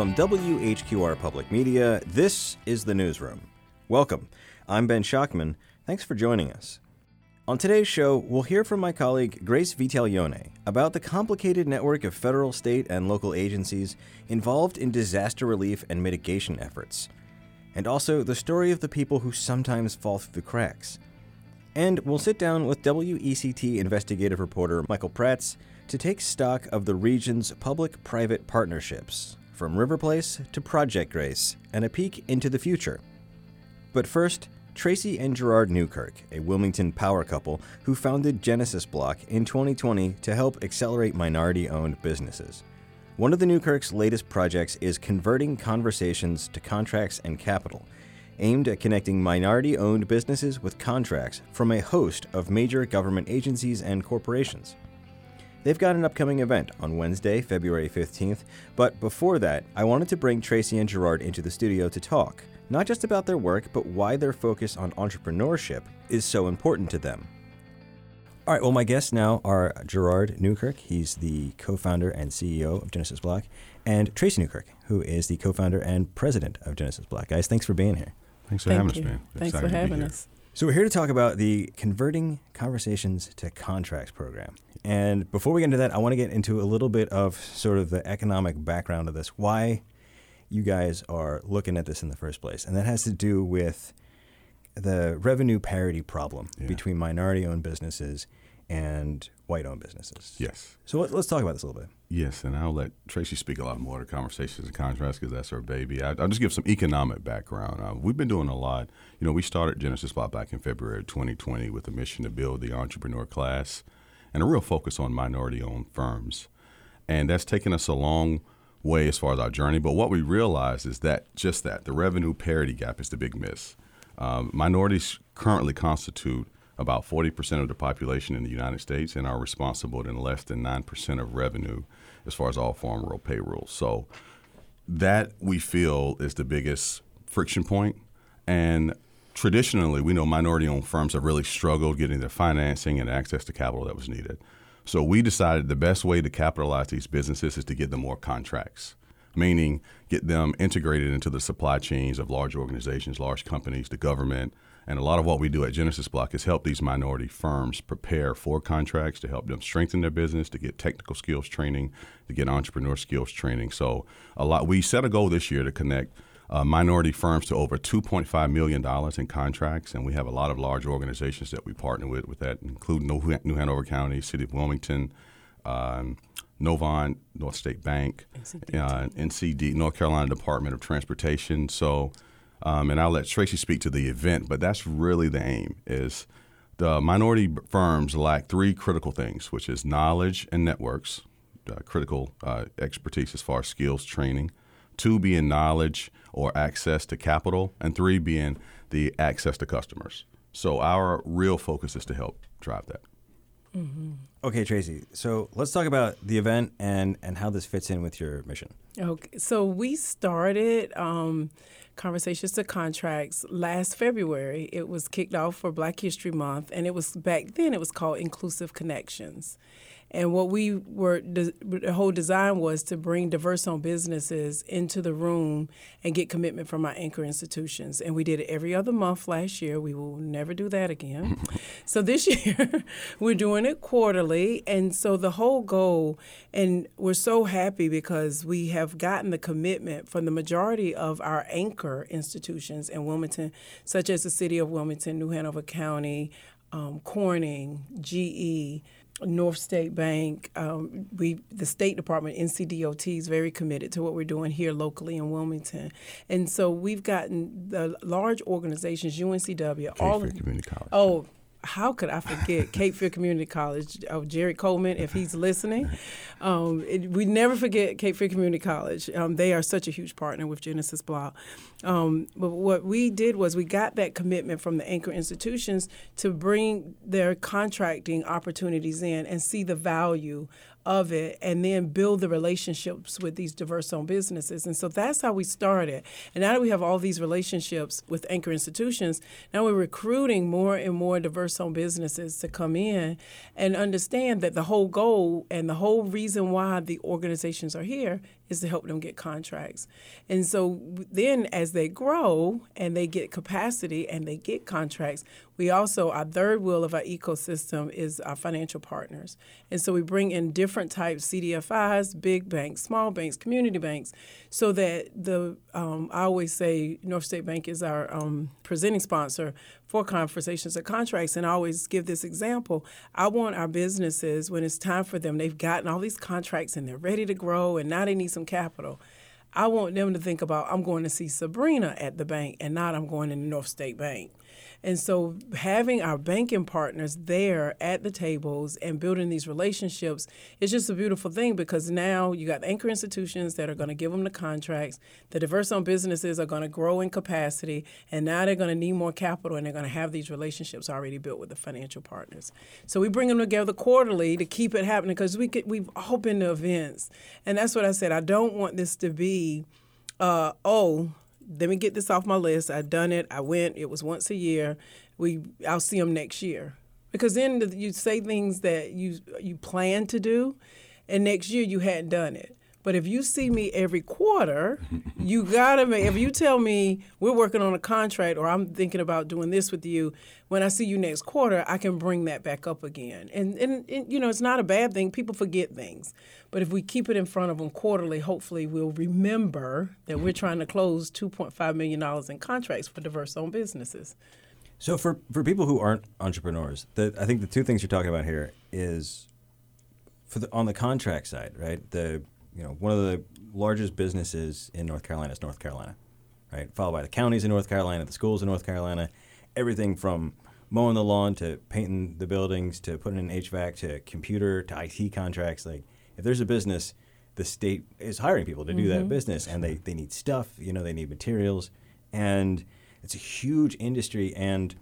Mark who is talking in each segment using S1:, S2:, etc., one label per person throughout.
S1: From WHQR Public Media, this is the Newsroom. Welcome. I'm Ben Schachtman. Thanks for joining us. On today's show, we'll hear from my colleague Grace Vitaglione about the complicated network of federal, state, and local agencies involved in disaster relief and mitigation efforts, and also the story of the people who sometimes fall through the cracks. And we'll sit down with WECT investigative reporter Michael Praats to take stock of the region's public private partnerships, from River Place to Project Grace, and a peek into the future. But first, Tracey and Girard Newkirk, a Wilmington power couple who founded Genesis Block in 2020 to help accelerate minority owned businesses. One of the Newkirk's latest projects is converting conversations to contracts and capital, aimed at connecting minority owned businesses with contracts from a host of major government agencies and corporations. They've got an upcoming event on Wednesday, February 15th, but before that, I wanted to bring Tracey and Girard into the studio to talk, not just about their work, but why their focus on entrepreneurship is so important to them. All right, well, my guests now are Girard Newkirk. He's the co founder and CEO of Genesis Block, and Tracey Newkirk, who is the co founder and president of Genesis Block. Guys, thanks for being here.
S2: Thanks for
S3: Thank
S2: having
S3: you.
S2: us, man.
S3: Thanks
S2: Excited
S3: for having us.
S1: So, we're here to talk about the Converting Conversations to Contracts program. And before we get into that, I want to get into a little bit of sort of the economic background of this, why you guys are looking at this in the first place. And that has to do with the revenue parity problem
S2: Yeah.
S1: between minority owned businesses and white owned businesses.
S2: Yes.
S1: So, let, let's talk about this a little bit.
S2: Yes, and I'll let Tracey speak a lot more to conversations and contracts because that's her baby. I, I'll just give some economic background. Uh, we've been doing a lot. You know, we started Genesis Block back in February 2020 with a mission to build the entrepreneur class and a real focus on minority-owned firms, and that's taken us a long way as far as our journey. But what we realized is that just that the revenue parity gap is the big miss. Um, minorities currently constitute about 40% of the population in the United States and are responsible in less than 9% of revenue as far as all farm rural payrolls. So that we feel is the biggest friction point. And traditionally, we know minority owned firms have really struggled getting their financing and access to capital that was needed. So we decided the best way to capitalize these businesses is to get them more contracts, meaning get them integrated into the supply chains of large organizations, large companies, the government. And a lot of what we do at Genesis Block is help these minority firms prepare for contracts to help them strengthen their business, to get technical skills training, to get entrepreneur skills training. So a lot we set a goal this year to connect uh, minority firms to over $2.5 million in contracts, and we have a lot of large organizations that we partner with, with that, including New Hanover County, City of Wilmington, um, Novant, North State Bank, uh, NCD, North Carolina Department of Transportation. So, um, and I'll let Tracey speak to the event, but that's really the aim is the minority firms lack three critical things, which is knowledge and networks, uh, critical uh, expertise as far as skills training, two being knowledge or access to capital, and three being the access to customers. So our real focus is to help drive that.
S1: Okay, Tracey. So, let's talk about the event and, and how this fits in with your mission.
S3: Okay, so we started um, Conversations to Contracts last February. It was kicked off for Black History Month, and it was back then it was called Inclusive Connections. And what we were, the whole design was to bring diverse owned businesses into the room and get commitment from our anchor institutions. And we did it every other month last year. We will never do that again. so this year, we're doing it quarterly. And so the whole goal, and we're so happy because we have gotten the commitment from the majority of our anchor institutions in Wilmington, such as the City of Wilmington, New Hanover County, um, Corning, GE. North State Bank, um, we the State Department, NCDOT is very committed to what we're doing here locally in Wilmington, and so we've gotten the large organizations, UNCW, all
S2: Fair
S3: of
S2: Community College.
S3: Oh, how could I forget Cape Fear Community College? Oh, Jerry Coleman, if he's listening, um, it, we never forget Cape Fear Community College. Um, they are such a huge partner with Genesis Block. Um, but what we did was we got that commitment from the anchor institutions to bring their contracting opportunities in and see the value of it and then build the relationships with these diverse owned businesses. And so that's how we started. And now that we have all these relationships with anchor institutions, now we're recruiting more and more diverse owned businesses to come in and understand that the whole goal and the whole reason why the organizations are here is to help them get contracts. And so then as they grow and they get capacity and they get contracts, we also, our third wheel of our ecosystem is our financial partners. And so we bring in different types CDFIs, big banks, small banks, community banks, so that the, um, I always say North State Bank is our um, presenting sponsor for conversations or contracts. And I always give this example. I want our businesses, when it's time for them, they've gotten all these contracts and they're ready to grow and now they need some capital. I want them to think about I'm going to see Sabrina at the bank and not I'm going to the North State Bank. And so having our banking partners there at the tables and building these relationships is just a beautiful thing because now you got anchor institutions that are going to give them the contracts. The diverse owned businesses are going to grow in capacity and now they're going to need more capital and they're going to have these relationships already built with the financial partners. So we bring them together quarterly to keep it happening because we could, we've all been to events. And that's what I said. I don't want this to be, uh, oh, let me get this off my list. I've done it. I went. It was once a year. We I'll see them next year because then you say things that you you plan to do, and next year you hadn't done it. But if you see me every quarter, you gotta make. If you tell me we're working on a contract or I'm thinking about doing this with you, when I see you next quarter, I can bring that back up again. And, and, and you know, it's not a bad thing. People forget things, but if we keep it in front of them quarterly, hopefully we'll remember that we're trying to close 2.5 million dollars in contracts for diverse-owned businesses.
S1: So for for people who aren't entrepreneurs, the, I think the two things you're talking about here is for the on the contract side, right? The you know, one of the largest businesses in North Carolina is North Carolina, right? Followed by the counties in North Carolina, the schools in North Carolina, everything from mowing the lawn to painting the buildings to putting in HVAC to computer to IT contracts. Like, if there's a business, the state is hiring people to do mm-hmm. that business, and they, they need stuff. You know, they need materials, and it's a huge industry. And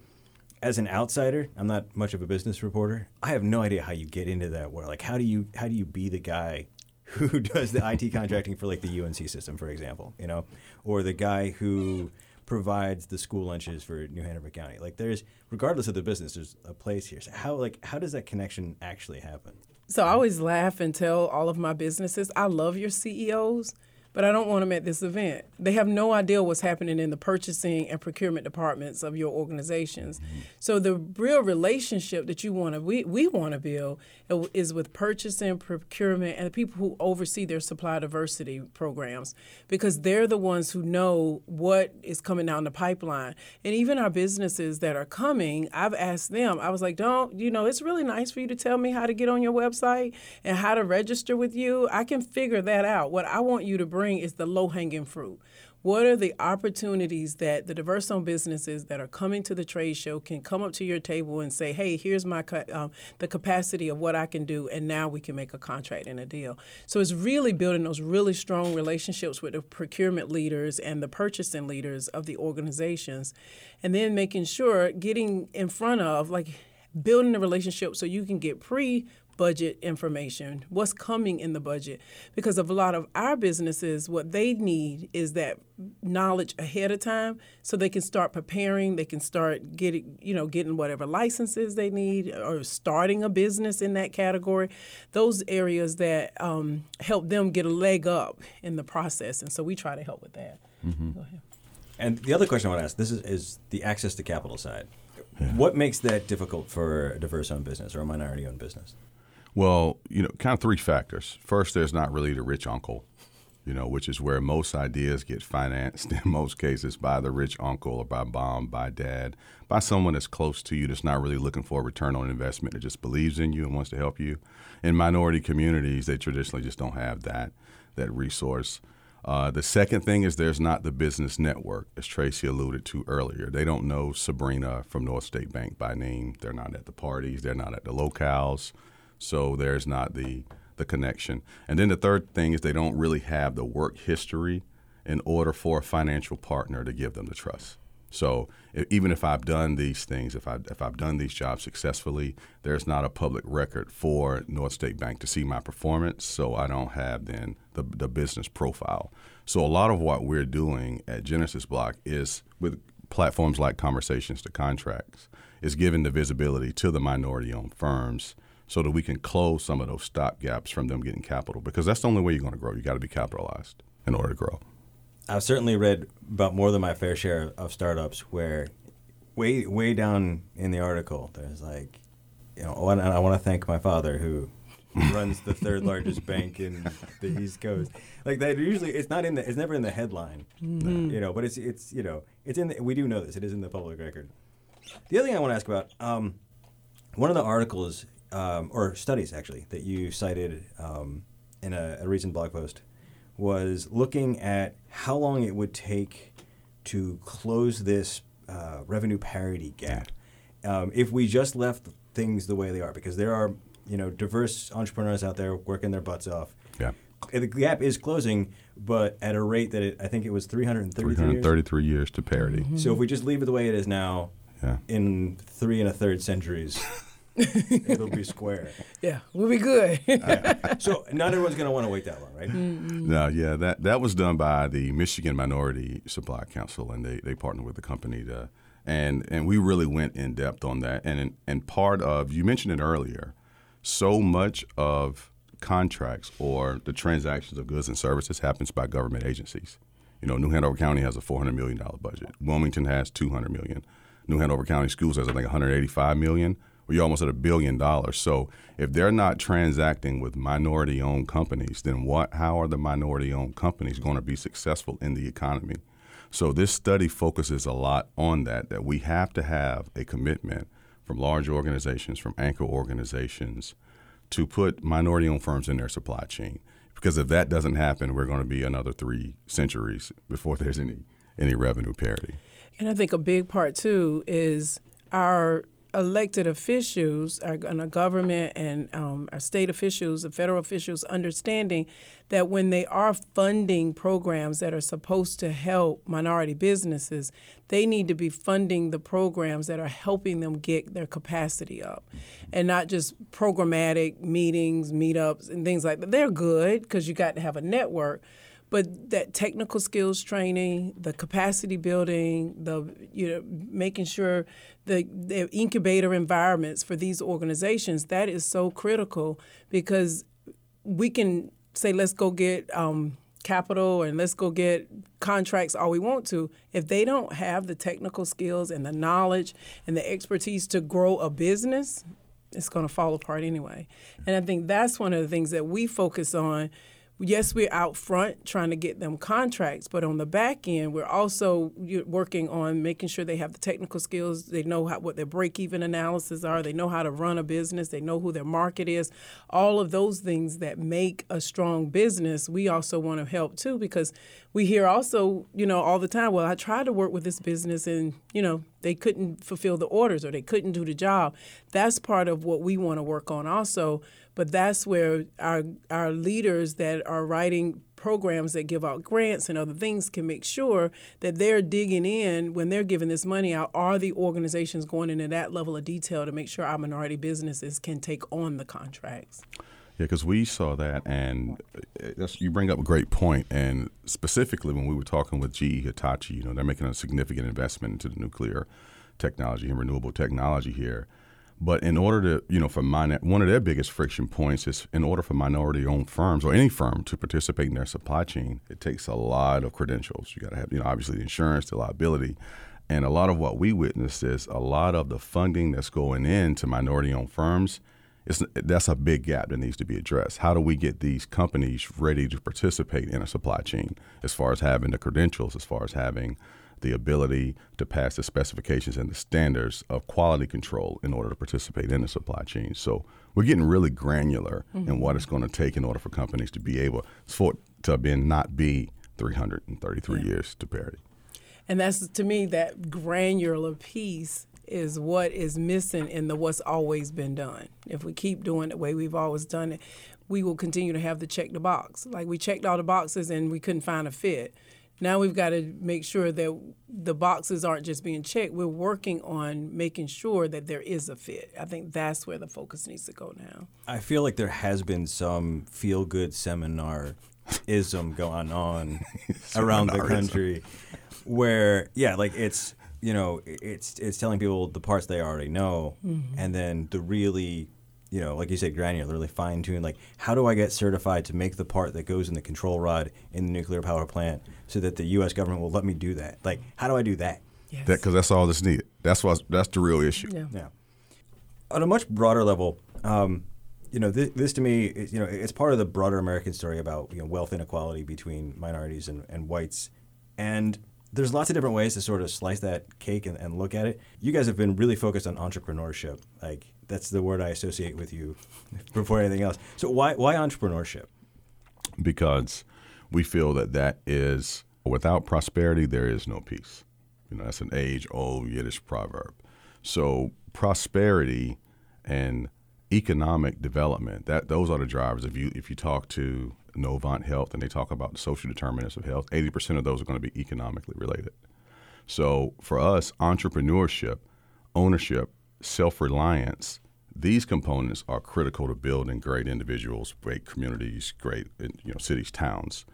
S1: as an outsider, I'm not much of a business reporter. I have no idea how you get into that world. Like, how do you how do you be the guy who does the IT contracting for like the UNC system, for example, you know, or the guy who provides the school lunches for New Hanover County. Like there's, regardless of the business, there's a place here. So how like how does that connection actually happen?
S3: So I always laugh and tell all of my businesses, I love your CEOs but I don't want them at this event. They have no idea what's happening in the purchasing and procurement departments of your organizations. Mm-hmm. So the real relationship that you want to we, we want to build is with purchasing, procurement, and the people who oversee their supply diversity programs because they're the ones who know what is coming down the pipeline. And even our businesses that are coming, I've asked them. I was like, "Don't you know? It's really nice for you to tell me how to get on your website and how to register with you. I can figure that out. What I want you to bring bring is the low hanging fruit. What are the opportunities that the diverse owned businesses that are coming to the trade show can come up to your table and say, "Hey, here's my um, the capacity of what I can do," and now we can make a contract and a deal. So it's really building those really strong relationships with the procurement leaders and the purchasing leaders of the organizations, and then making sure getting in front of like building the relationship so you can get pre budget information, what's coming in the budget. Because of a lot of our businesses, what they need is that knowledge ahead of time so they can start preparing, they can start getting, you know, getting whatever licenses they need or starting a business in that category. Those areas that um, help them get a leg up in the process. And so we try to help with that. Mm-hmm.
S1: And the other question I want to ask this is, is the access to capital side. Yeah. What makes that difficult for a diverse owned business or a minority owned business?
S2: Well, you know, kind of three factors. First, there's not really the rich uncle, you know, which is where most ideas get financed in most cases by the rich uncle or by mom, by dad, by someone that's close to you that's not really looking for a return on investment that just believes in you and wants to help you. In minority communities, they traditionally just don't have that that resource. Uh, the second thing is there's not the business network, as Tracey alluded to earlier. They don't know Sabrina from North State Bank by name. They're not at the parties. They're not at the locales. So there's not the the connection. And then the third thing is they don't really have the work history in order for a financial partner to give them the trust. So even if I've done these things, if I if I've done these jobs successfully, there's not a public record for North State Bank to see my performance. So I don't have then the the business profile. So a lot of what we're doing at Genesis Block is with platforms like Conversations to Contracts is giving the visibility to the minority-owned firms so that we can close some of those stop gaps from them getting capital because that's the only way you're going to grow. You got to be capitalized in order to grow.
S1: I've certainly read about more than my fair share of startups where way way down in the article there's like you know and I want to thank my father who runs the third largest bank in the East Coast. Like that usually it's not in the it's never in the headline.
S3: Mm-hmm.
S1: You know, but it's it's you know, it's in the, we do know this. It is in the public record. The other thing I want to ask about um, one of the articles um, or studies actually that you cited um, in a, a recent blog post was looking at how long it would take to close this uh, revenue parity gap um, if we just left things the way they are, because there are you know diverse entrepreneurs out there working their butts off.
S2: Yeah.
S1: The gap is closing, but at a rate that it, I think it was 333 years.
S2: 333 years to parity.
S1: So if we just leave it the way it is now,
S2: Yeah.
S1: in three and a third centuries, it'll be square.
S3: Yeah, we'll be good.
S1: So not everyone's going to want to wait that long, right?
S2: No, yeah, that that was done by the Michigan Minority Supply Council, and they, they partnered with the company to, and and we really went in depth on that. And and part of you mentioned it earlier, so much of contracts or the transactions of goods and services happens by government agencies. You know, New Hanover County has a four hundred million dollar budget. Wilmington has two hundred million. New Hanover County Schools has I think one hundred eighty five million. Well, you're almost at a billion dollars. So if they're not transacting with minority-owned companies, then what? How are the minority-owned companies going to be successful in the economy? So this study focuses a lot on that. That we have to have a commitment from large organizations, from anchor organizations, to put minority-owned firms in their supply chain. Because if that doesn't happen, we're going to be another three centuries before there's any any revenue parity.
S3: And I think a big part too is our elected officials, our, our government and um, our state officials, the federal officials, understanding that when they are funding programs that are supposed to help minority businesses, they need to be funding the programs that are helping them get their capacity up, and not just programmatic meetings, meetups, and things like that. They're good because you got to have a network but that technical skills training, the capacity building, the you know making sure the, the incubator environments for these organizations that is so critical because we can say let's go get um, capital and let's go get contracts all we want to. If they don't have the technical skills and the knowledge and the expertise to grow a business it's going to fall apart anyway. And i think that's one of the things that we focus on yes, we're out front trying to get them contracts, but on the back end, we're also working on making sure they have the technical skills. They know how, what their break even analysis are. They know how to run a business. They know who their market is. All of those things that make a strong business, we also want to help too because we hear also, you know, all the time, well, I tried to work with this business and, you know, they couldn't fulfill the orders or they couldn't do the job. That's part of what we want to work on also. But that's where our our leaders that are writing programs that give out grants and other things can make sure that they're digging in when they're giving this money out. Are the organizations going into that level of detail to make sure our minority businesses can take on the contracts?
S2: Yeah, because we saw that, and uh, that's, you bring up a great point. And specifically, when we were talking with GE Hitachi, you know, they're making a significant investment into the nuclear technology and renewable technology here. But in order to, you know, for one of their biggest friction points is in order for minority-owned firms or any firm to participate in their supply chain, it takes a lot of credentials. You got to have, you know, obviously the insurance, the liability, and a lot of what we witnessed is a lot of the funding that's going into minority-owned firms. It's, that's a big gap that needs to be addressed. How do we get these companies ready to participate in a supply chain as far as having the credentials, as far as having the ability to pass the specifications and the standards of quality control in order to participate in the supply chain. So we're getting really granular mm-hmm. in what it's going to take in order for companies to be able for to then not be 333 yeah. years to parity.
S3: And that's to me that granular piece is what is missing in the what's always been done. If we keep doing it the way we've always done it, we will continue to have the check the box. Like we checked all the boxes and we couldn't find a fit. Now we've got to make sure that the boxes aren't just being checked. We're working on making sure that there is a fit. I think that's where the focus needs to go now.
S1: I feel like there has been some feel good seminar ism going on around the country where yeah, like it's you know, it's it's telling people the parts they already know mm-hmm. and then the really you know, like you said, granular, really fine tuned. Like, how do I get certified to make the part that goes in the control rod in the nuclear power plant so that the U.S. government will let me do that? Like, how do I do that?
S3: Yes.
S2: Because that's all that's needed. That's what that's the real issue.
S3: yeah.
S1: Yeah. On a much broader level, um, you know, this, this to me, is, you know, it's part of the broader American story about you know wealth inequality between minorities and, and whites, and there's lots of different ways to sort of slice that cake and, and look at it. You guys have been really focused on entrepreneurship. Like that's the word I associate with you before anything else. So why why entrepreneurship?
S2: because we feel that that is without prosperity there is no peace. You know, that's an age-old Yiddish proverb. So prosperity and economic development that those are the drivers. If you if you talk to Novant Health and they talk about the social determinants of health, eighty percent of those are going to be economically related. So for us, entrepreneurship, ownership, self-reliance, these components are critical to building great individuals, great communities, great you know cities, towns.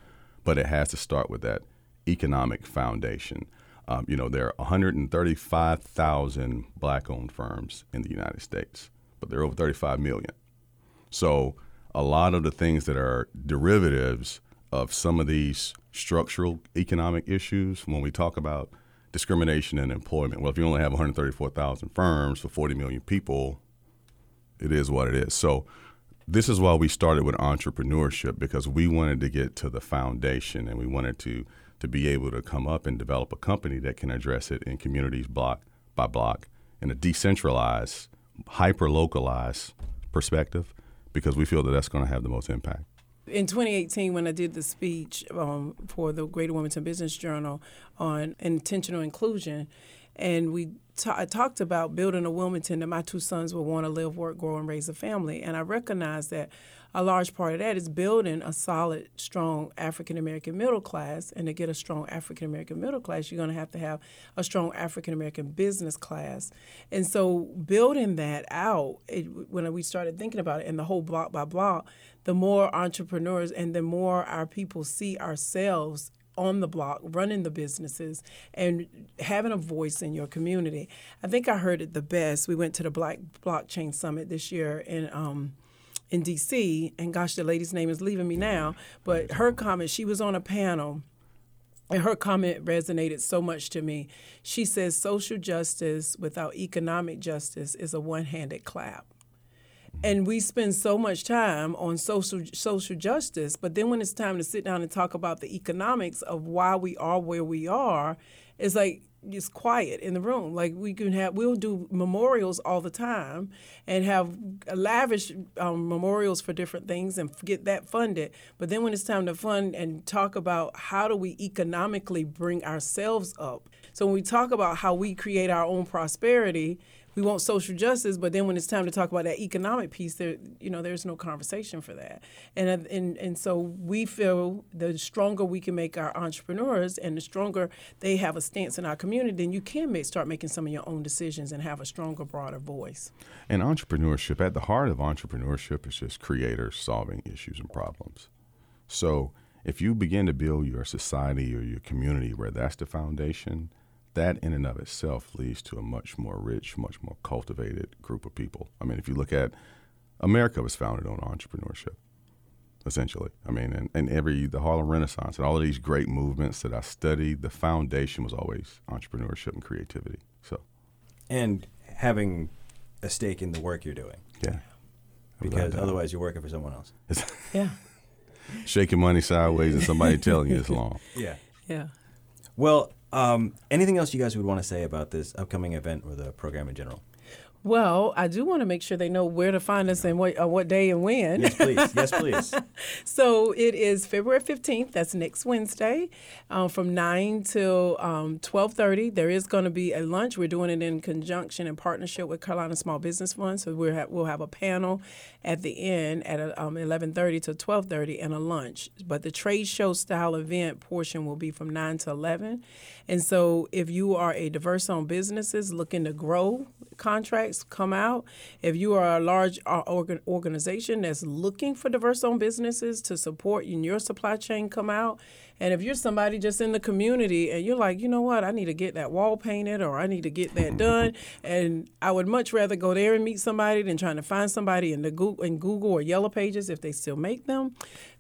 S2: But it has to start with that economic foundation. Um, you know, there are 135,000 black-owned firms in the United States, but there are over 35 million. So a lot of the things that are derivatives of some of these structural economic issues, when we talk about discrimination in employment, well, if you only have 134,000 firms for 40 million people, it is what it is. So this is why we started with entrepreneurship because we wanted to get to the foundation and we wanted to to be able to come up and develop a company that can address it in communities block by block in a decentralized, hyper localized perspective because we feel that that's going to have the most impact.
S3: In 2018, when I did the speech um, for the Greater Wilmington Business Journal on intentional inclusion, and we ta- I talked about building a Wilmington that my two sons would want to live, work, grow, and raise a family. And I recognize that a large part of that is building a solid, strong African American middle class. And to get a strong African American middle class, you're going to have to have a strong African American business class. And so building that out, it, when we started thinking about it, and the whole block by block, the more entrepreneurs and the more our people see ourselves on the block, running the businesses, and having a voice in your community. I think I heard it the best. We went to the Black Blockchain Summit this year in um, in D.C. And gosh, the lady's name is leaving me now. But her comment, she was on a panel. And her comment resonated so much to me. She says, social justice without economic justice is a one handed clap and we spend so much time on social social justice but then when it's time to sit down and talk about the economics of why we are where we are it's like it's quiet in the room. Like we can have we'll do memorials all the time and have lavish um, memorials for different things and get that funded. But then when it's time to fund and talk about how do we economically bring ourselves up. So when we talk about how we create our own prosperity we want social justice, but then when it's time to talk about that economic piece, there, you know, there's no conversation for that. And uh, and and so we feel the stronger we can make our entrepreneurs, and the stronger they have a stance in our community, then you can make, start making some of your own decisions and have a stronger, broader voice.
S2: And entrepreneurship, at the heart of entrepreneurship, is just creators solving issues and problems. So if you begin to build your society or your community where that's the foundation that in and of itself leads to a much more rich, much more cultivated group of people. I mean, if you look at America was founded on entrepreneurship, essentially. I mean, and, and every the Harlem Renaissance and all of these great movements that I studied, the foundation was always entrepreneurship and creativity. So,
S1: and having a stake in the work you're doing.
S2: Yeah.
S1: Because otherwise, you're working for someone else.
S3: yeah.
S2: Shaking money sideways and somebody telling you it's long.
S1: Yeah.
S3: Yeah.
S1: Well, um, anything else you guys would want to say about this upcoming event or the program in general?
S3: Well, I do want to make sure they know where to find us and what, uh, what day and when.
S1: Yes, please. Yes, please.
S3: so it is February 15th. That's next Wednesday um, from 9 till um, 12.30. There is going to be a lunch. We're doing it in conjunction and partnership with Carolina Small Business Fund. So we'll have, we'll have a panel at the end at um, 11.30 to 12.30 and a lunch. But the trade show style event portion will be from 9 to 11. And so if you are a diverse owned businesses looking to grow contracts, come out. If you are a large uh, organization that's looking for diverse owned businesses to support in your supply chain, come out. And if you're somebody just in the community and you're like, you know what, I need to get that wall painted or I need to get that done, and I would much rather go there and meet somebody than trying to find somebody in the Google, in Google or Yellow Pages if they still make them.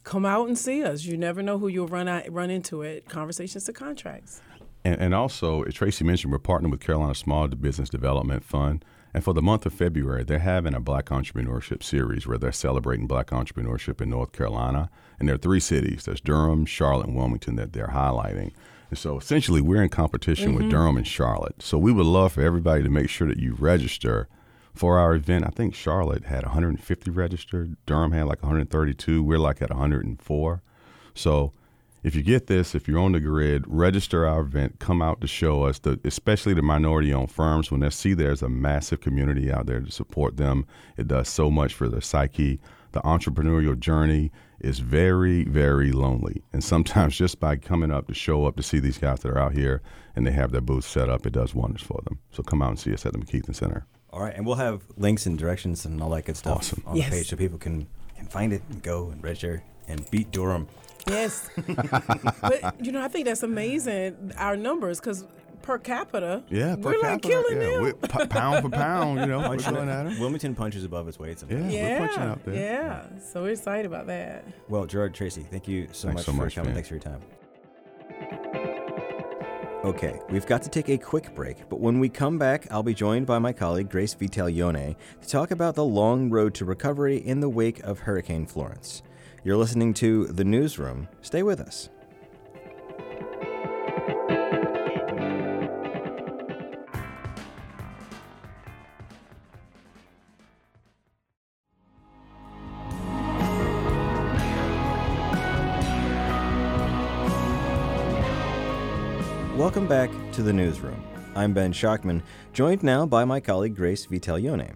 S3: Come out and see us. You never know who you'll run out, run into at Conversations to Contracts.
S2: And, and also, as Tracey mentioned, we're partnering with Carolina Small Business Development Fund. And for the month of February, they're having a Black Entrepreneurship Series where they're celebrating Black entrepreneurship in North Carolina. And there are three cities there's Durham, Charlotte, and Wilmington that they're highlighting. And so essentially, we're in competition mm-hmm. with Durham and Charlotte. So we would love for everybody to make sure that you register for our event. I think Charlotte had 150 registered, Durham had like 132. We're like at 104. So if you get this, if you're on the grid, register our event, come out to show us, the, especially the minority owned firms, when they see there's a massive community out there to support them. It does so much for their psyche. The entrepreneurial journey is very, very lonely. And sometimes just by coming up to show up to see these guys that are out here and they have their booth set up, it does wonders for them. So come out and see us at the McKeithen Center.
S1: All right. And we'll have links and directions and all that good stuff
S2: awesome.
S1: on yes. the page so people can, can find it and go and register and beat Durham.
S3: Yes. but, you know, I think that's amazing, our numbers, because per capita,
S2: yeah,
S3: per we're
S2: capita,
S3: like killing
S2: yeah,
S3: them.
S2: P- pound for pound, you know, punching at them.
S1: Wilmington punches above its weight sometimes.
S2: Yeah,
S3: yeah,
S2: we're punching out there.
S3: Yeah, so we're excited about that.
S1: Well, Girard Tracey, thank you so
S2: Thanks
S1: much
S2: so
S1: for
S2: much,
S1: coming.
S2: man.
S1: Thanks for your time. Okay, we've got to take a quick break, but when we come back, I'll be joined by my colleague Grace Vitaglione to talk about the long road to recovery in the wake of Hurricane Florence. You're listening to The Newsroom. Stay with us. Welcome back to the newsroom. I'm Ben Schachtman, joined now by my colleague Grace Vitaglione.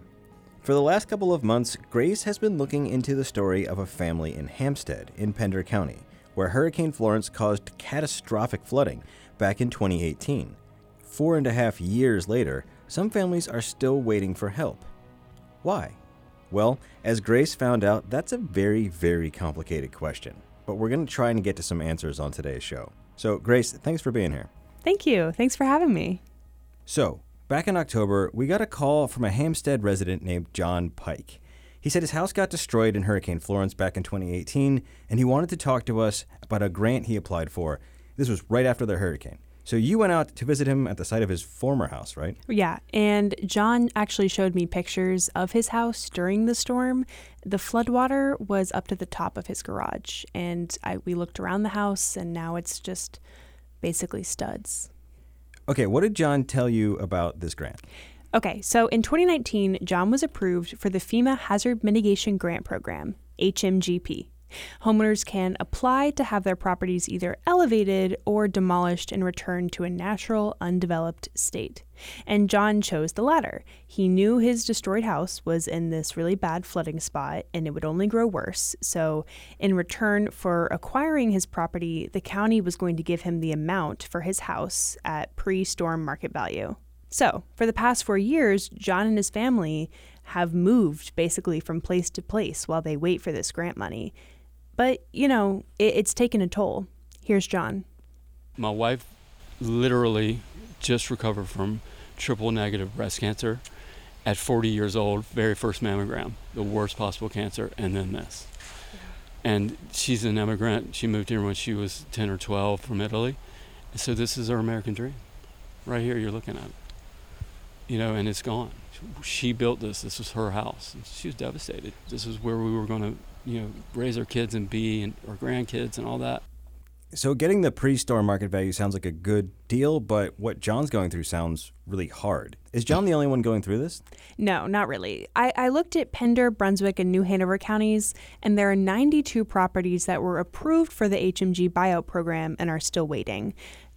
S1: For the last couple of months, Grace has been looking into the story of a family in Hampstead, in Pender County, where Hurricane Florence caused catastrophic flooding back in 2018. Four and a half years later, some families are still waiting for help. Why? Well, as Grace found out, that's a very, very complicated question, but we're going to try and get to some answers on today's show. So, Grace, thanks for being here.
S4: Thank you. Thanks for having me.
S1: So, back in October, we got a call from a Hampstead resident named John Pike. He said his house got destroyed in Hurricane Florence back in 2018, and he wanted to talk to us about a grant he applied for. This was right after the hurricane. So you went out to visit him at the site of his former house, right?
S4: Yeah, and John actually showed me pictures of his house during the storm. The floodwater was up to the top of his garage, and I, we looked around the house, and now it's just basically studs.
S1: Okay, what did John tell you about this grant?
S4: Okay, so in 2019, John was approved for the FEMA Hazard Mitigation Grant Program, HMGP. Homeowners can apply to have their properties either elevated or demolished and returned to a natural, undeveloped state. And John chose the latter. He knew his destroyed house was in this really bad flooding spot and it would only grow worse. So, in return for acquiring his property, the county was going to give him the amount for his house at pre storm market value. So, for the past four years, John and his family have moved basically from place to place while they wait for this grant money. But, you know, it, it's taken a toll. Here's John.
S5: My wife literally just recovered from triple negative breast cancer at 40 years old, very first mammogram, the worst possible cancer, and then this. And she's an immigrant. She moved here when she was 10 or 12 from Italy. So this is her American dream. Right here, you're looking at it. You know, and it's gone. She built this. This was her house. She was devastated. This is where we were going to you know raise our kids and be and our grandkids and all that.
S1: So getting the pre-storm market value sounds like a good deal, but what John's going through sounds really hard. Is John the only one going through this?
S4: No, not really. I, I looked at Pender, Brunswick, and New Hanover counties, and there are 92 properties that were approved for the HMG buyout program and are still waiting.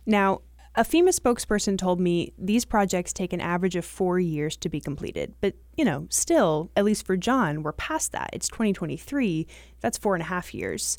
S4: Now, a FEMA spokesperson told me these projects take an average of four years to be completed. But, you know, still, at least for John, we're past that. It's 2023. That's four and a half years.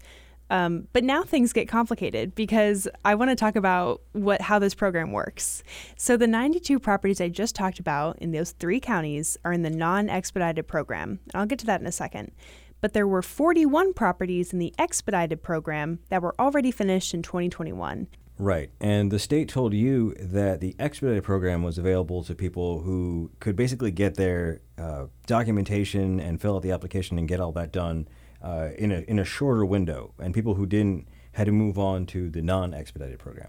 S4: Um, but now things get complicated because I want to talk about what how this program works. So the 92 properties I just talked about in those three counties are in the non-expedited program. I'll get to that in a second. But there were 41 properties in the expedited program that were already finished in 2021.
S1: Right. And the state told you that the expedited program was available to people who could basically get their uh, documentation and fill out the application and get all that done uh, in, a, in a shorter window. And people who didn't had to move on to the non expedited program.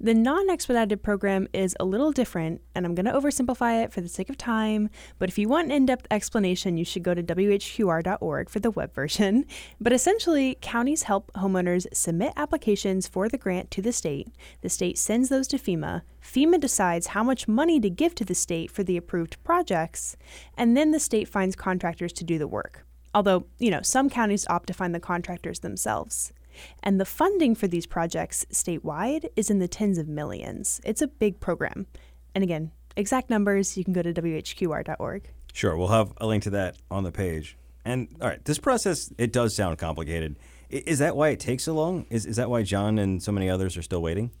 S4: The non expedited program is a little different, and I'm going to oversimplify it for the sake of time. But if you want an in depth explanation, you should go to WHQR.org for the web version. But essentially, counties help homeowners submit applications for the grant to the state. The state sends those to FEMA. FEMA decides how much money to give to the state for the approved projects, and then the state finds contractors to do the work. Although, you know, some counties opt to find the contractors themselves. And the funding for these projects statewide is in the tens of millions. It's a big program. And again, exact numbers, you can go to WHQR.org.
S1: Sure, we'll have a link to that on the page. And all right, this process, it does sound complicated. Is that why it takes so long? Is, is that why John and so many others are still waiting?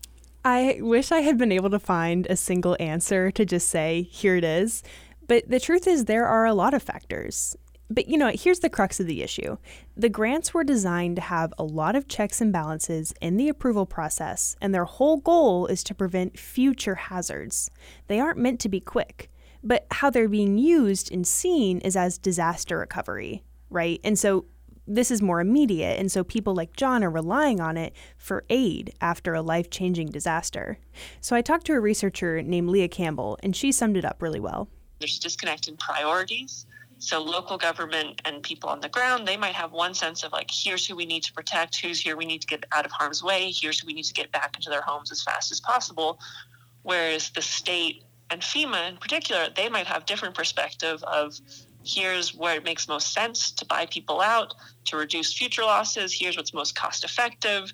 S4: I wish I had been able to find a single answer to just say, here it is. But the truth is, there are a lot of factors. But you know, here's the crux of the issue. The grants were designed to have a lot of checks and balances in the approval process, and their whole goal is to prevent future hazards. They aren't meant to be quick, but how they're being used and seen is as disaster recovery, right? And so this is more immediate, and so people like John are relying on it for aid after a life changing disaster. So I talked to a researcher named Leah Campbell, and she summed it up really well.
S6: There's a disconnect in priorities so local government and people on the ground, they might have one sense of like, here's who we need to protect, who's here we need to get out of harm's way, here's who we need to get back into their homes as fast as possible. Whereas the state and FEMA in particular, they might have different perspective of here's where it makes most sense to buy people out, to reduce future losses, here's what's most cost effective.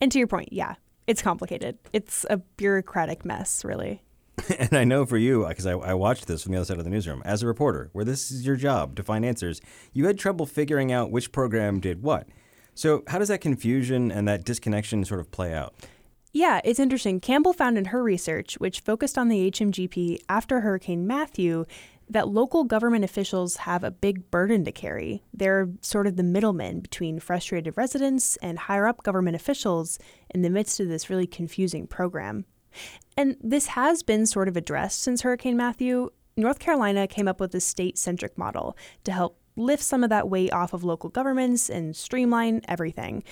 S4: And to your point, yeah, it's complicated. It's a bureaucratic mess, really.
S1: and I know for you, uh, because I, I, watched this from the other side of the newsroom, as a reporter, where this is your job to find answers, you had trouble figuring out which program did what. So, how does that confusion and that disconnection sort of play out?
S4: Yeah, it's interesting. Campbell found in her research, which focused on the HMGP after Hurricane Matthew, that local government officials have a big burden to carry. They're sort of the middlemen between frustrated residents and higher up government officials in the midst of this really confusing program. And this has been sort of addressed since Hurricane Matthew. North Carolina came up with a state centric model to help lift some of that weight off of local governments and streamline everything.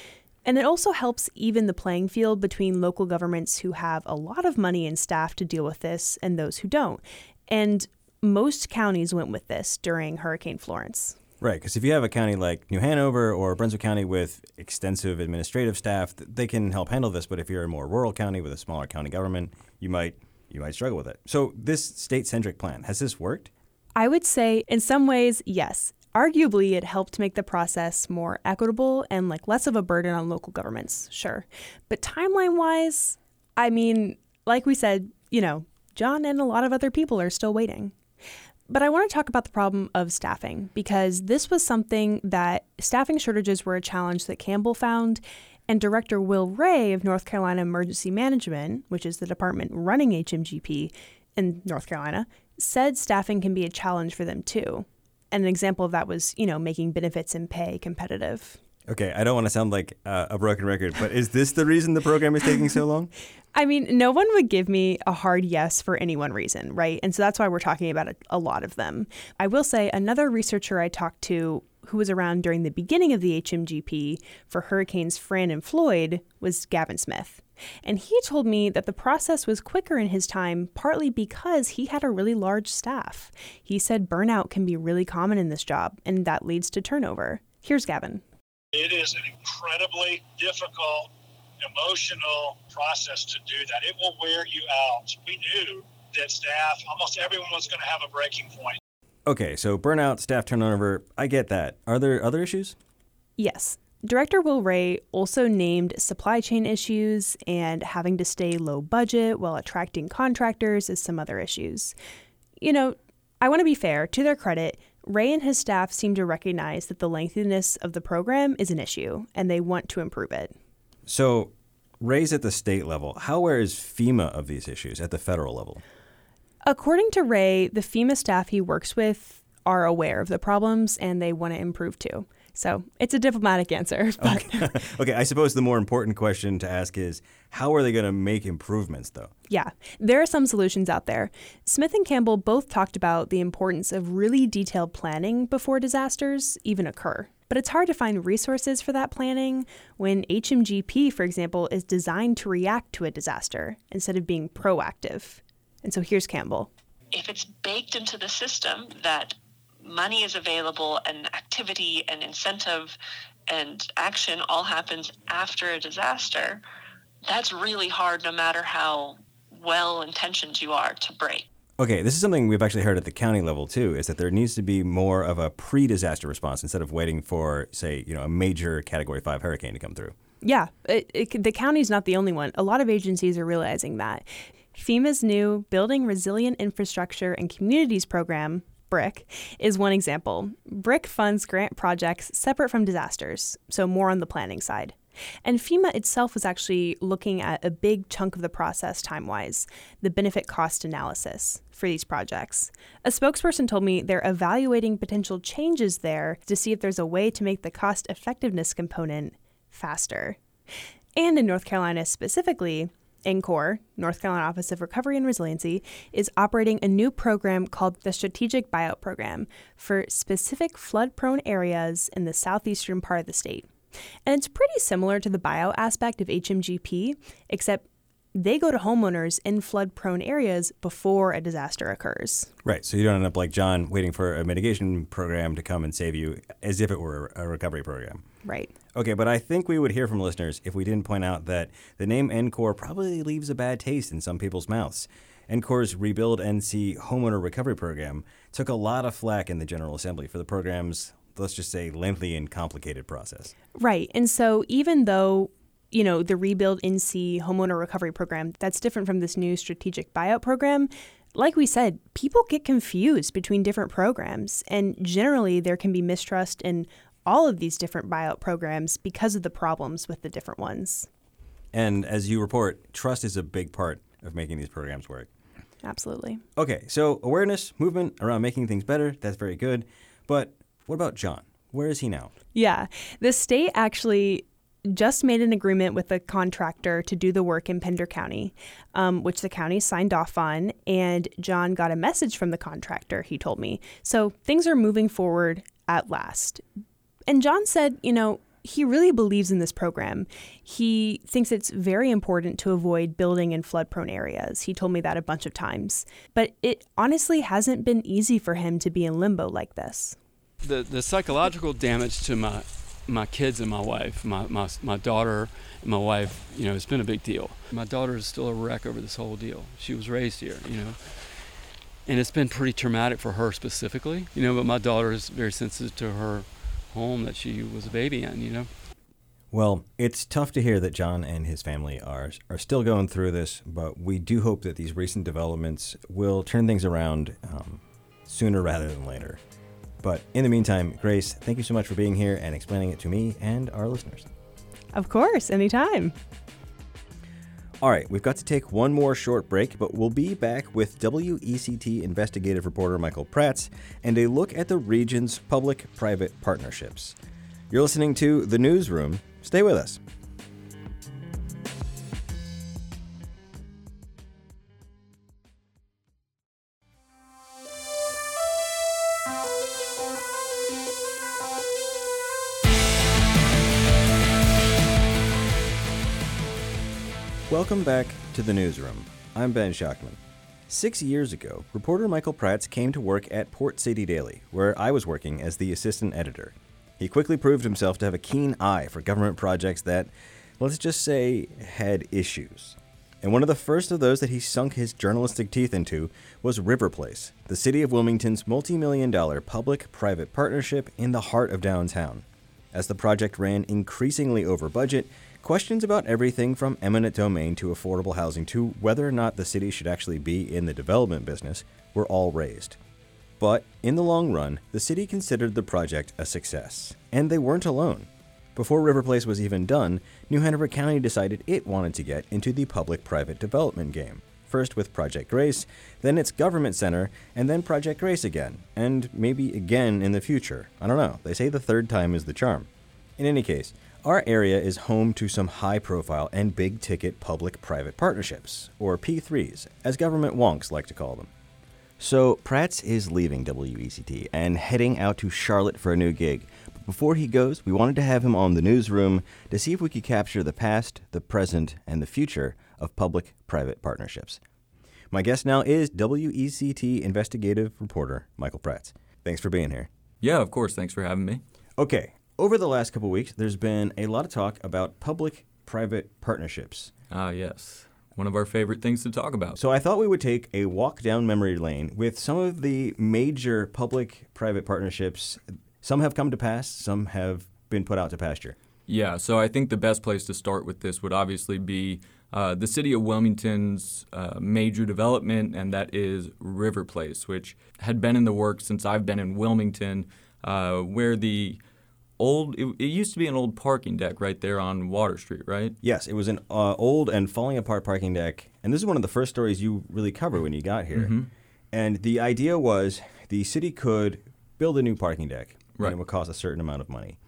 S4: And it also helps even the playing field between local governments who have a lot of money and staff to deal with this and those who don't. And most counties went with this during Hurricane Florence.
S1: Right, because if you have a county like New Hanover or Brunswick County with extensive administrative staff, they can help handle this. But if you're a more rural county with a smaller county government, you might you might struggle with it. So this state-centric plan has this worked?
S4: I would say in some ways, yes. Arguably, it helped make the process more equitable and like less of a burden on local governments, sure. But timeline-wise, I mean, like we said, you know, John and a lot of other people are still waiting. But I want to talk about the problem of staffing because this was something that staffing shortages were a challenge that Campbell found. And Director Will Ray of North Carolina Emergency Management, which is the department running HMGP in North Carolina, said staffing can be a challenge for them too. And an example of that was, you know, making benefits and pay competitive.
S1: Okay, I don't want to sound like uh, a broken record, but is this the reason the program is taking so long?
S4: I mean, no one would give me a hard yes for any one reason, right? And so that's why we're talking about a, a lot of them. I will say another researcher I talked to who was around during the beginning of the HMGP for Hurricanes Fran and Floyd was Gavin Smith. And he told me that the process was quicker in his time, partly because he had a really large staff. He said burnout can be really common in this job, and that leads to turnover. Here's Gavin.
S7: It is an incredibly difficult, emotional process to do that. It will wear you out. We knew that staff, almost everyone was going to have a breaking point.
S1: Okay, so burnout, staff turnover, I get that. Are there other issues?
S4: Yes. Director Will Ray also named supply chain issues and having to stay low budget while attracting contractors as some other issues. You know, I want to be fair, to their credit, Ray and his staff seem to recognize that the lengthiness of the program is an issue and they want to improve it.
S1: So, Ray's at the state level. How aware is FEMA of these issues at the federal level?
S4: According to Ray, the FEMA staff he works with are aware of the problems and they want to improve too. So it's a diplomatic answer. But
S1: okay. okay, I suppose the more important question to ask is how are they going to make improvements, though?
S4: Yeah, there are some solutions out there. Smith and Campbell both talked about the importance of really detailed planning before disasters even occur. But it's hard to find resources for that planning when HMGP, for example, is designed to react to a disaster instead of being proactive. And so here's Campbell.
S6: If it's baked into the system that money is available and activity and incentive and action all happens after a disaster, that's really hard no matter how well intentioned you are to break.
S1: Okay, this is something we've actually heard at the county level too, is that there needs to be more of a pre-disaster response instead of waiting for, say, you know, a major Category Five hurricane to come through.
S4: Yeah, it, it, the county's not the only one. A lot of agencies are realizing that. FEMA's new Building Resilient Infrastructure and Communities program, BRIC, is one example. BRIC funds grant projects separate from disasters, so more on the planning side. And FEMA itself was actually looking at a big chunk of the process time wise the benefit cost analysis for these projects. A spokesperson told me they're evaluating potential changes there to see if there's a way to make the cost effectiveness component faster. And in North Carolina specifically, NCORR, North Carolina Office of Recovery and Resiliency, is operating a new program called the Strategic Buyout Program for specific flood prone areas in the southeastern part of the state. And it's pretty similar to the buyout aspect of HMGP, except they go to homeowners in flood prone areas before a disaster occurs.
S1: Right. So you don't end up like John waiting for a mitigation program to come and save you as if it were a recovery program.
S4: Right.
S1: Okay, but I think we would hear from listeners if we didn't point out that the name NCORR probably leaves a bad taste in some people's mouths. NCORR's Rebuild NC Homeowner Recovery Program took a lot of flack in the General Assembly for the program's, let's just say, lengthy and complicated process.
S4: Right. And so even though you know, the Rebuild NC homeowner recovery program, that's different from this new strategic buyout program. Like we said, people get confused between different programs, and generally there can be mistrust in all of these different buyout programs because of the problems with the different ones.
S1: And as you report, trust is a big part of making these programs work.
S4: Absolutely.
S1: Okay, so awareness, movement around making things better, that's very good. But what about John? Where is he now?
S4: Yeah, the state actually just made an agreement with a contractor to do the work in Pender County, um, which the county signed off on. And John got a message from the contractor, he told me. So things are moving forward at last. And John said, you know, he really believes in this program. He thinks it's very important to avoid building in flood prone areas. He told me that a bunch of times. But it honestly hasn't been easy for him to be in limbo like this.
S5: The, the psychological damage to my my kids and my wife, my, my, my daughter and my wife, you know, it's been a big deal. My daughter is still a wreck over this whole deal. She was raised here, you know, and it's been pretty traumatic for her specifically, you know, but my daughter is very sensitive to her home that she was a baby in, you know.
S1: Well, it's tough to hear that John and his family are are still going through this, but we do hope that these recent developments will turn things around um, sooner rather than later. But in the meantime, Grace, thank you so much for being here and explaining it to me and our listeners.
S4: Of course, anytime.
S1: All right, we've got to take one more short break, but we'll be back with WECT investigative reporter Michael Praats and a look at the region's public private partnerships. You're listening to The Newsroom. Stay with us. Welcome back to the newsroom. I'm Ben Schachtman. Six years ago, reporter Michael Praats came to work at Port City Daily, where I was working as the assistant editor. He quickly proved himself to have a keen eye for government projects that, let's just say, had issues. And one of the first of those that he sunk his journalistic teeth into was River Place, the city of Wilmington's multi million dollar public private partnership in the heart of downtown. As the project ran increasingly over budget, Questions about everything from eminent domain to affordable housing to whether or not the city should actually be in the development business were all raised. But in the long run, the city considered the project a success, and they weren't alone. Before River Place was even done, New Hanover County decided it wanted to get into the public private development game. First with Project Grace, then its Government Center, and then Project Grace again, and maybe again in the future. I don't know. They say the third time is the charm. In any case, our area is home to some high profile and big ticket public private partnerships, or P3s, as government wonks like to call them. So, Praats is leaving WECT and heading out to Charlotte for a new gig. But before he goes, we wanted to have him on the newsroom to see if we could capture the past, the present, and the future of public private partnerships. My guest now is WECT investigative reporter Michael Praats. Thanks for being here.
S8: Yeah, of course. Thanks for having me.
S1: Okay, over the last couple weeks, there's been a lot of talk about public private partnerships.
S8: Ah, yes. One of our favorite things to talk about.
S1: So I thought we would take a walk down memory lane with some of the major public private partnerships. Some have come to pass, some have been put out to pasture.
S8: Yeah, so I think the best place to start with this would obviously be uh, the city of Wilmington's uh, major development, and that is River Place, which had been in the works since I've been in Wilmington, uh, where the old it, it, used to be an old parking deck right there on Water Street, right?
S1: Yes, it was an uh, old and falling apart parking deck, and this is one of the first stories you really covered when you got here.
S8: Mm-hmm.
S1: And the idea was the city could build a new parking deck,
S8: right.
S1: and it would cost a certain amount of money,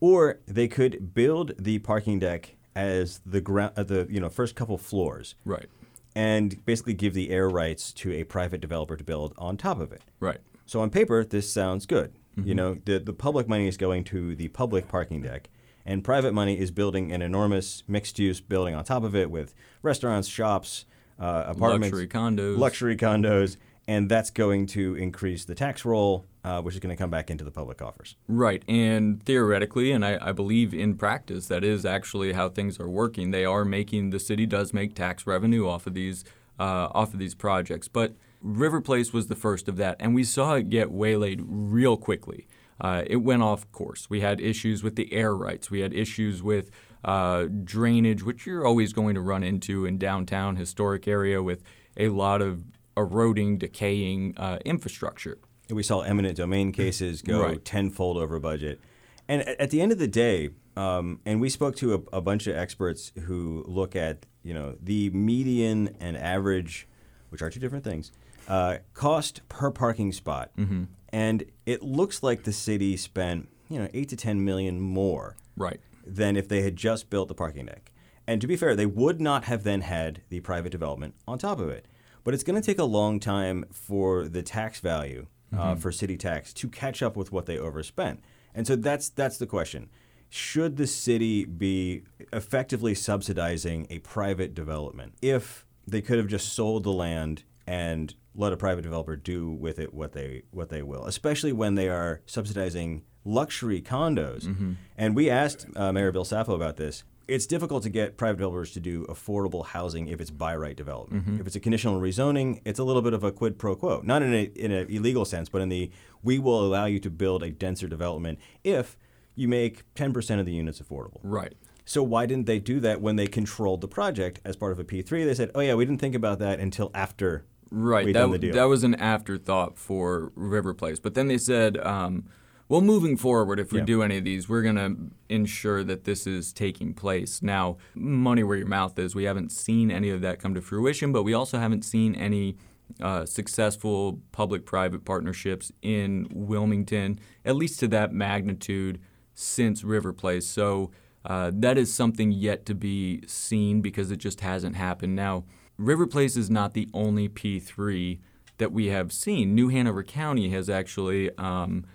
S1: or they could build the parking deck as the ground, uh, the you know first couple floors,
S8: right,
S1: and basically give the air rights to a private developer to build on top of it,
S8: right.
S1: So on paper, this sounds good.
S8: Mm-hmm.
S1: You know, the the public money is going to the public parking deck, and private money is building an enormous mixed-use building on top of it with restaurants, shops, uh, apartments,
S8: luxury condos,
S1: luxury condos, and that's going to increase the tax roll, uh, which is going to come back into the public coffers.
S8: Right, and theoretically, and I, I believe in practice, that is actually how things are working. They are making the city does make tax revenue off of these uh, off of these projects, but River Place was the first of that, and we saw it get waylaid real quickly. Uh, it went off course. We had issues with the air rights. We had issues with uh, drainage, which you're always going to run into in downtown historic area with a lot of eroding, decaying uh, infrastructure.
S1: We saw eminent domain cases go
S8: Right.
S1: tenfold over budget. And at the end of the day, um, and we spoke to a, a bunch of experts who look at you know the median and average, which are two different things, uh, cost per parking spot,
S8: Mm-hmm.
S1: and it looks like the city spent you know eight to ten million more
S8: Right.
S1: than if they had just built the parking deck. And to be fair, they would not have then had the private development on top of it. But it's going to take a long time for the tax value uh, for city tax to catch up with what they overspent. And so that's that's the question. Should the city be effectively subsidizing a private development if they could have just sold the land and let a private developer do with it what they what they will, especially when they are subsidizing luxury condos. And we asked uh, Mayor Bill Saffo about this. It's difficult to get private developers to do affordable housing if it's by right development. If it's a conditional rezoning, it's a little bit of a quid pro quo. Not in a in an illegal sense, but in the we will allow you to build a denser development if you make 10% of the units affordable.
S8: Right.
S1: So why didn't they do that when they controlled the project as part of a P3? They said, "Oh yeah, we didn't think about that until after
S8: Right. that,
S1: the deal."
S8: that was an afterthought for River Place. But then they said, um, well, moving forward, if we
S1: Yeah.
S8: do any of these, we're going to ensure that this is taking place. Now, money where your mouth is, we haven't seen any of that come to fruition, but we also haven't seen any uh, successful public private partnerships in Wilmington, at least to that magnitude, since River Place. So uh, that is something yet to be seen because it just hasn't happened. Now, River Place is not the only P3 that we have seen. New Hanover County has actually um,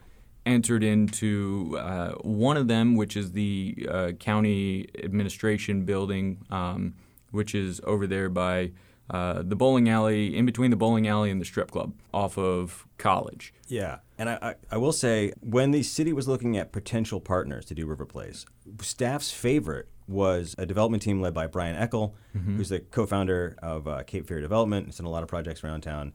S8: entered into uh, one of them, which is the uh, county administration building, um, which is over there by uh, the bowling alley, in between the bowling alley and the strip club, off of College.
S1: Yeah, and I, I, I will say when the city was looking at potential partners to do River Place, staff's favorite was a development team led by Brian Eckel, who's the co-founder of uh, Cape Fear Development. It's done a lot of projects around town.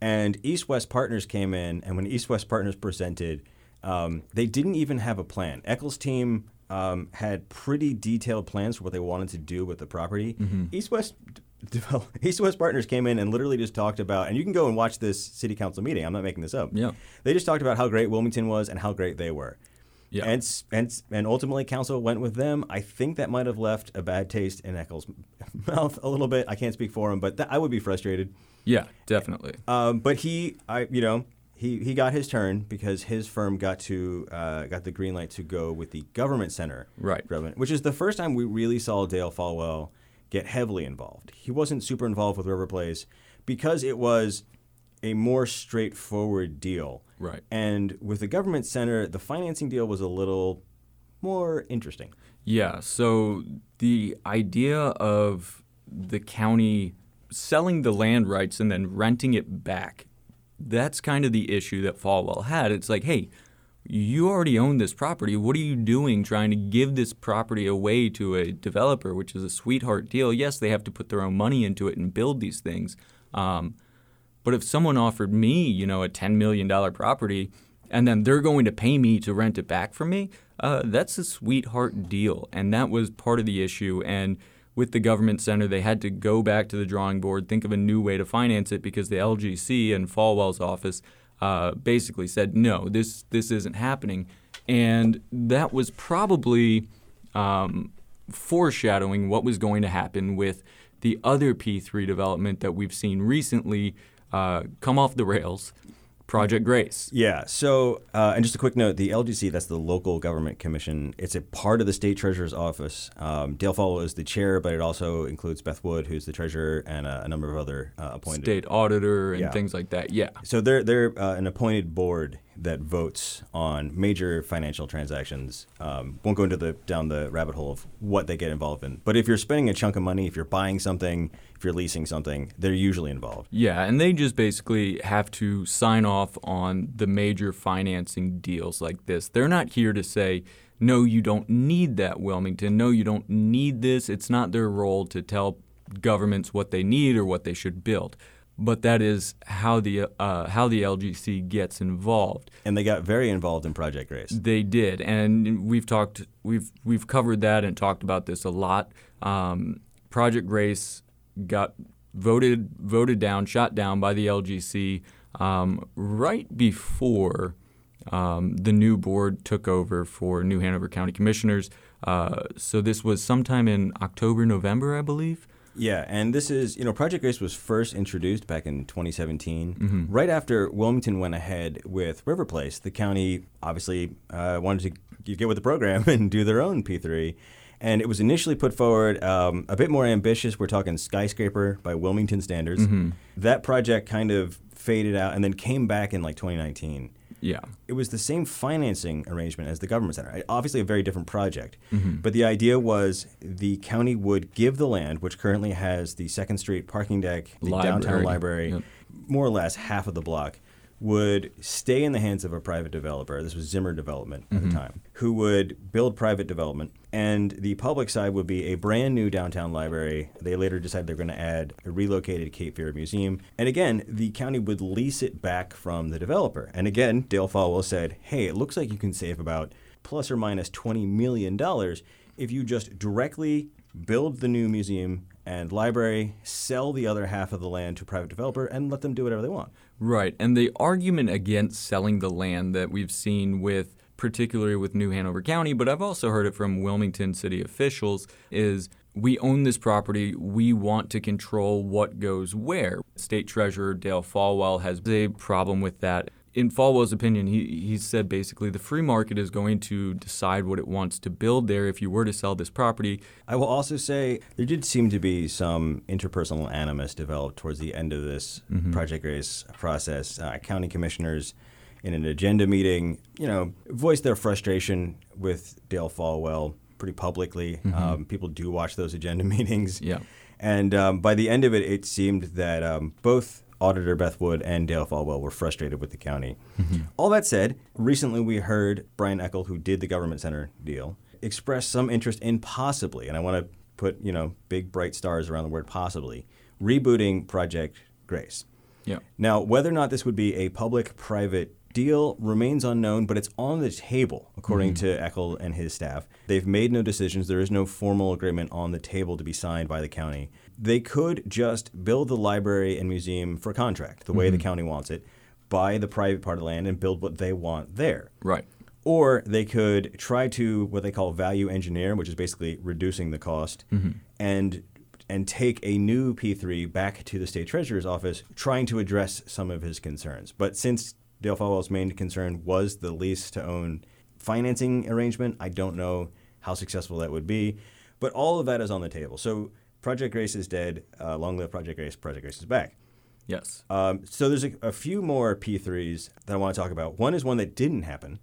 S1: And East West Partners came in, and when East West Partners presented, um, they didn't even have a plan. Eckel's team um, had pretty detailed plans for what they wanted to do with the property. East West develop- East West Partners came in and literally just talked about, and you can go and watch this city council meeting. I'm not making this up.
S8: Yeah.
S1: They just talked about how great Wilmington was and how great they were.
S8: Yeah.
S1: And, and, and ultimately, council went with them. I think that might have left a bad taste in Eckel's mouth a little bit. I can't speak for him, but that, I would be frustrated.
S8: Yeah, definitely.
S1: Um, but he, I, you know, he, he got his turn because his firm got to uh, got the green light to go with the government center,
S8: Right.
S1: development, Which is the first time we really saw Dale Folwell get heavily involved. He wasn't super involved with River Place because it was a more straightforward deal.
S8: Right.
S1: And with the government center, the financing deal was a little more interesting.
S8: Yeah, so the idea of the county selling the land rights and then renting it back, that's kind of the issue that Folwell had. It's like, hey, you already own this property. What are you doing trying to give this property away to a developer, which is a sweetheart deal? Yes, they have to put their own money into it and build these things. Um, but if someone offered me, you know, a $10 million property and then they're going to pay me to rent it back from me, uh, that's a sweetheart deal. And that was part of the issue. And with the government center, they had to go back to the drawing board, think of a new way to finance it because the LGC and Folwell's office uh, basically said, no, this, this isn't happening. And that was probably um, foreshadowing what was going to happen with the other P3 development that we've seen recently uh, come off the rails, Project Grace.
S1: Yeah. So, uh, and just a quick note: the LGC, that's the local government commission. It's a part of the state treasurer's office. Um, Dale Folwell is the chair, but it also includes Beth Wood, who's the treasurer, and uh, a number of other uh, appointed.
S8: State auditor and
S1: Yeah.
S8: things like that. Yeah.
S1: So they're they're uh, an appointed board that votes on major financial transactions. Um, won't go into the down the rabbit hole of what they get involved in. But if you're spending a chunk of money, if you're buying something, if you're leasing something, they're usually involved.
S8: Yeah, and they just basically have to sign off on the major financing deals like this. They're not here to say, no, you don't need that, Wilmington. No, you don't need this. It's not their role to tell governments what they need or what they should build. But that is how the uh, how the LGC gets involved.
S1: And they got very involved in Project Grace.
S8: They did, and we've talked, we've we've covered that and talked about this a lot. Um, Project Grace got voted voted down, shot down by the LGC um, right before um, the new board took over for New Hanover County Commissioners. Uh, so this was sometime in October, November, I believe.
S1: Yeah, and this is, you know, Project Grace was first introduced back in 2017, right after Wilmington went ahead with River Place. The county obviously uh, wanted to get with the program and do their own P3. And it was initially put forward um, a bit more ambitious. We're talking skyscraper by Wilmington standards. That project kind of faded out and then came back in like 2019
S8: Yeah.
S1: it was the same financing arrangement as the government center. Obviously, a very different project. Mm-hmm. But the idea was the county would give the land, which currently has the Second Street parking deck, the downtown
S8: Library.
S1: library,
S8: Yep.
S1: more or less half of the block, would stay in the hands of a private developer. This was Zimmer Development at the mm-hmm. time, who would build private development. And the public side would be a brand new downtown library. They later decided they're going to add a relocated Cape Fear Museum. And again, the county would lease it back from the developer. And again, Dale Folwell said, hey, it looks like you can save about plus or minus $20 million if you just directly build the new museum and library, sell the other half of the land to a private developer, and let them do whatever they want.
S8: Right. And the argument against selling the land that we've seen with particularly with New Hanover County, but I've also heard it from Wilmington city officials is we own this property, we want to control what goes where. State Treasurer Dale Folwell has a problem with that. In Folwell's opinion, he, he said basically the free market is going to decide what it wants to build there if you were to sell this property.
S1: I will also say there did seem to be some interpersonal animus developed towards the end of this Project Grace process. Uh, county commissioners, in an agenda meeting, you know, voiced their frustration with Dale Falwell pretty publicly. Um, people do watch those agenda meetings.
S8: Yeah.
S1: And um, by the end of it, it seemed that um, both Auditor Beth Wood and Dale Folwell were frustrated with the county. Mm-hmm. All that said, recently we heard Brian Eckel, who did the government center deal, express some interest in possibly, and I want to put you know big bright stars around the word possibly, rebooting Project Grace.
S8: Yeah.
S1: Now, whether or not this would be a public-private deal remains unknown, but it's on the table, according mm-hmm. to Eckel and his staff. They've made no decisions. There is no formal agreement on the table to be signed by the county. They could just build the library and museum for contract, the way the mm-hmm. county wants it, buy the private part of the land and build what they want there.
S8: Right.
S1: Or they could try to what they call value engineer, which is basically reducing the cost, mm-hmm. and and take a new P3 back to the state treasurer's office, trying to address some of his concerns. But since Dale Folwell's main concern was the lease to own financing arrangement, I don't know how successful that would be. But all of that is on the table. So Project Grace is dead. Uh, long live Project Grace. Project Grace is back.
S8: Yes.
S1: Um, so there's a, a few more P3s that I want to talk about. One is one that didn't happen,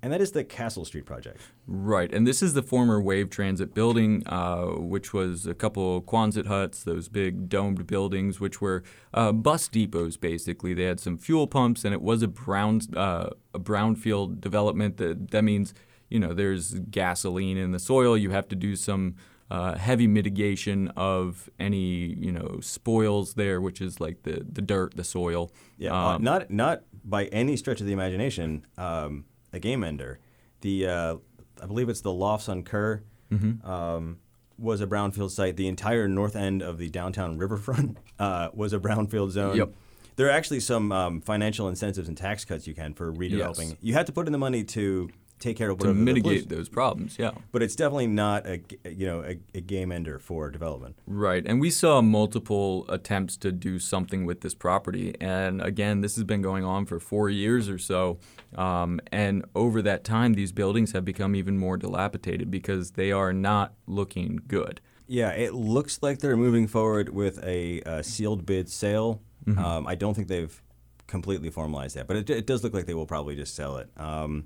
S1: and that is the Castle Street project.
S8: Right, and this is the former Wave Transit building, uh, which was a couple of Quonset huts, those big domed buildings, which were uh, bus depots. Basically, they had some fuel pumps, and it was a brown uh, a brownfield development. That that means you know there's gasoline in the soil. You have to do some uh, heavy mitigation of any you know spoils there, which is like the the dirt, the soil.
S1: Yeah, uh,
S8: Um,
S1: not not by any stretch of the imagination um, a game ender. The uh, I believe it's the Lofts on Kerr
S8: Mm-hmm.
S1: um, was a brownfield site. The entire north end of the downtown riverfront uh, was a brownfield zone.
S8: Yep.
S1: There are actually some um, financial incentives and tax cuts you can for redeveloping.
S8: Yes.
S1: You have to put in the money to take care of
S8: to
S1: whatever the
S8: mitigate those problems. Yeah.
S1: But it's definitely not a you know a, a game ender for development.
S8: Right. And we saw multiple attempts to do something with this property. And again, this has been going on for four years or so. Um, and over that time, these buildings have become even more dilapidated because they are not looking good.
S1: Yeah, it looks like they're moving forward with a uh, sealed bid sale. Um, I don't think they've completely formalized that, but it, it does look like they will probably just sell it. Um,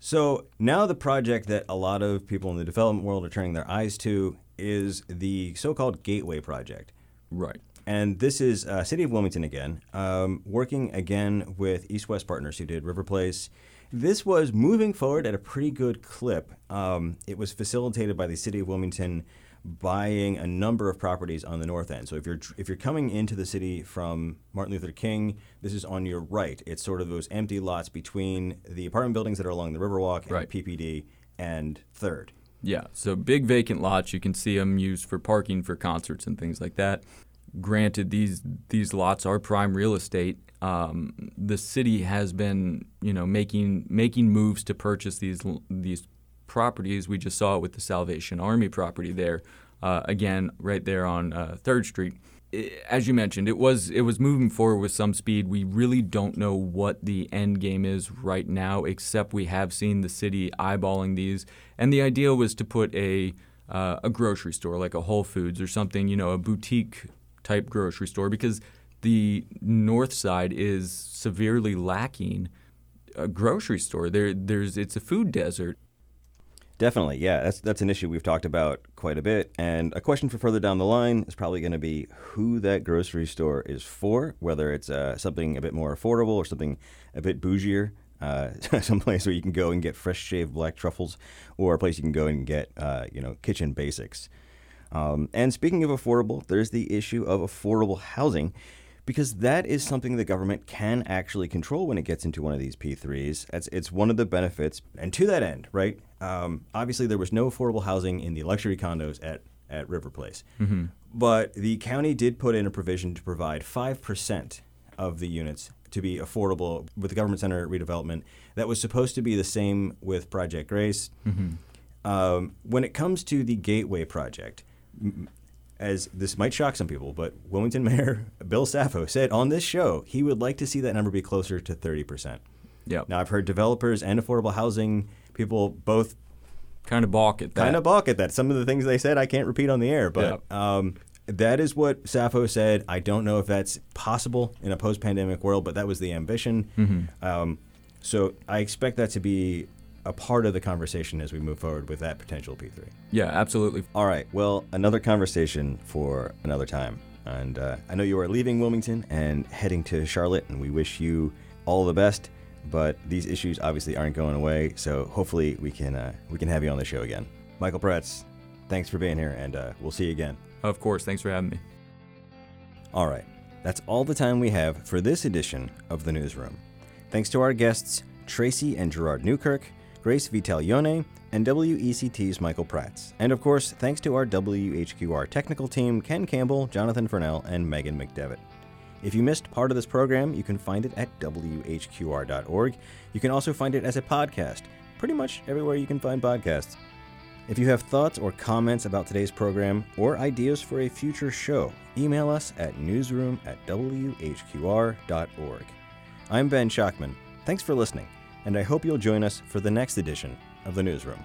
S1: so now the project that a lot of people in the development world are turning their eyes to is the so-called Gateway Project.
S8: Right.
S1: And this is uh, City of Wilmington again, um, working again with East West Partners who did River Place. This was moving forward at a pretty good clip. Um, it was facilitated by the City of Wilmington buying a number of properties on the north end. So if you're if you're coming into the city from Martin Luther King, this is on your right. It's sort of those empty lots between the apartment buildings that are along the Riverwalk and
S8: Right.
S1: PPD and Third.
S8: Yeah, so big vacant lots. You can see them used for parking for concerts and things like that. Granted, these these lots are prime real estate. Um, the city has been, you know, making making moves to purchase these these properties. We just saw it with the Salvation Army property there. Uh, again, right there on uh, Third Street. I- As you mentioned, it was it was moving forward with some speed. We really don't know what the end game is right now, except we have seen the city eyeballing these, and the idea was to put a uh, a grocery store like a Whole Foods or something, you know, a boutique type grocery store, because the north side is severely lacking a grocery store. There, there's it's a food desert.
S1: Definitely, yeah. That's that's an issue we've talked about quite a bit. And a question for further down the line is probably going to be who that grocery store is for, whether it's uh, something a bit more affordable or something a bit bougier. Uh, some place where you can go and get fresh shaved black truffles, or a place you can go and get uh, you know kitchen basics. Um, and speaking of affordable, there's the issue of affordable housing because that is something the government can actually control when it gets into one of these P3s. It's, it's one of the benefits. And to that end, right, um, obviously there was no affordable housing in the luxury condos at, at River Place. But the county did put in a provision to provide 5% of the units to be affordable with the government center redevelopment. That was supposed to be the same with Project Grace. Um, when it comes to the Gateway project, m- as this might shock some people, but Wilmington Mayor Bill Saffo said on this show he would like to see that number be closer to 30%.
S8: Yeah,
S1: Now, I've heard developers and affordable housing people both
S8: kind of balk at that.
S1: kind of balk at that. Some of the things they said I can't repeat on the air, but um, that is what Saffo said. I don't know if that's possible in a post-pandemic world, but that was the ambition. Um, so I expect that to be a part of the conversation as we move forward with that potential P3.
S8: Yeah, absolutely.
S1: All right. Well, another conversation for another time. And uh, I know you are leaving Wilmington and heading to Charlotte, and we wish you all the best. But these issues obviously aren't going away, so hopefully we can uh, we can have you on the show again. Michael Praats, thanks for being here, and uh, we'll see you again.
S8: Of course. Thanks for having me.
S1: All right. That's all the time we have for this edition of the Newsroom. Thanks to our guests, Tracey and Girard Newkirk, Grace Vitaglione, and WECT's Michael Praats. And of course, thanks to our WHQR technical team Ken Campbell, Jonathan Furnell, and Megan McDevitt. If you missed part of this program, you can find it at WHQR.org. You can also find it as a podcast, pretty much everywhere you can find podcasts. If you have thoughts or comments about today's program or ideas for a future show, email us at newsroom at WHQR.org. I'm Ben Schachtman. Thanks for listening, and I hope you'll join us for the next edition of the Newsroom.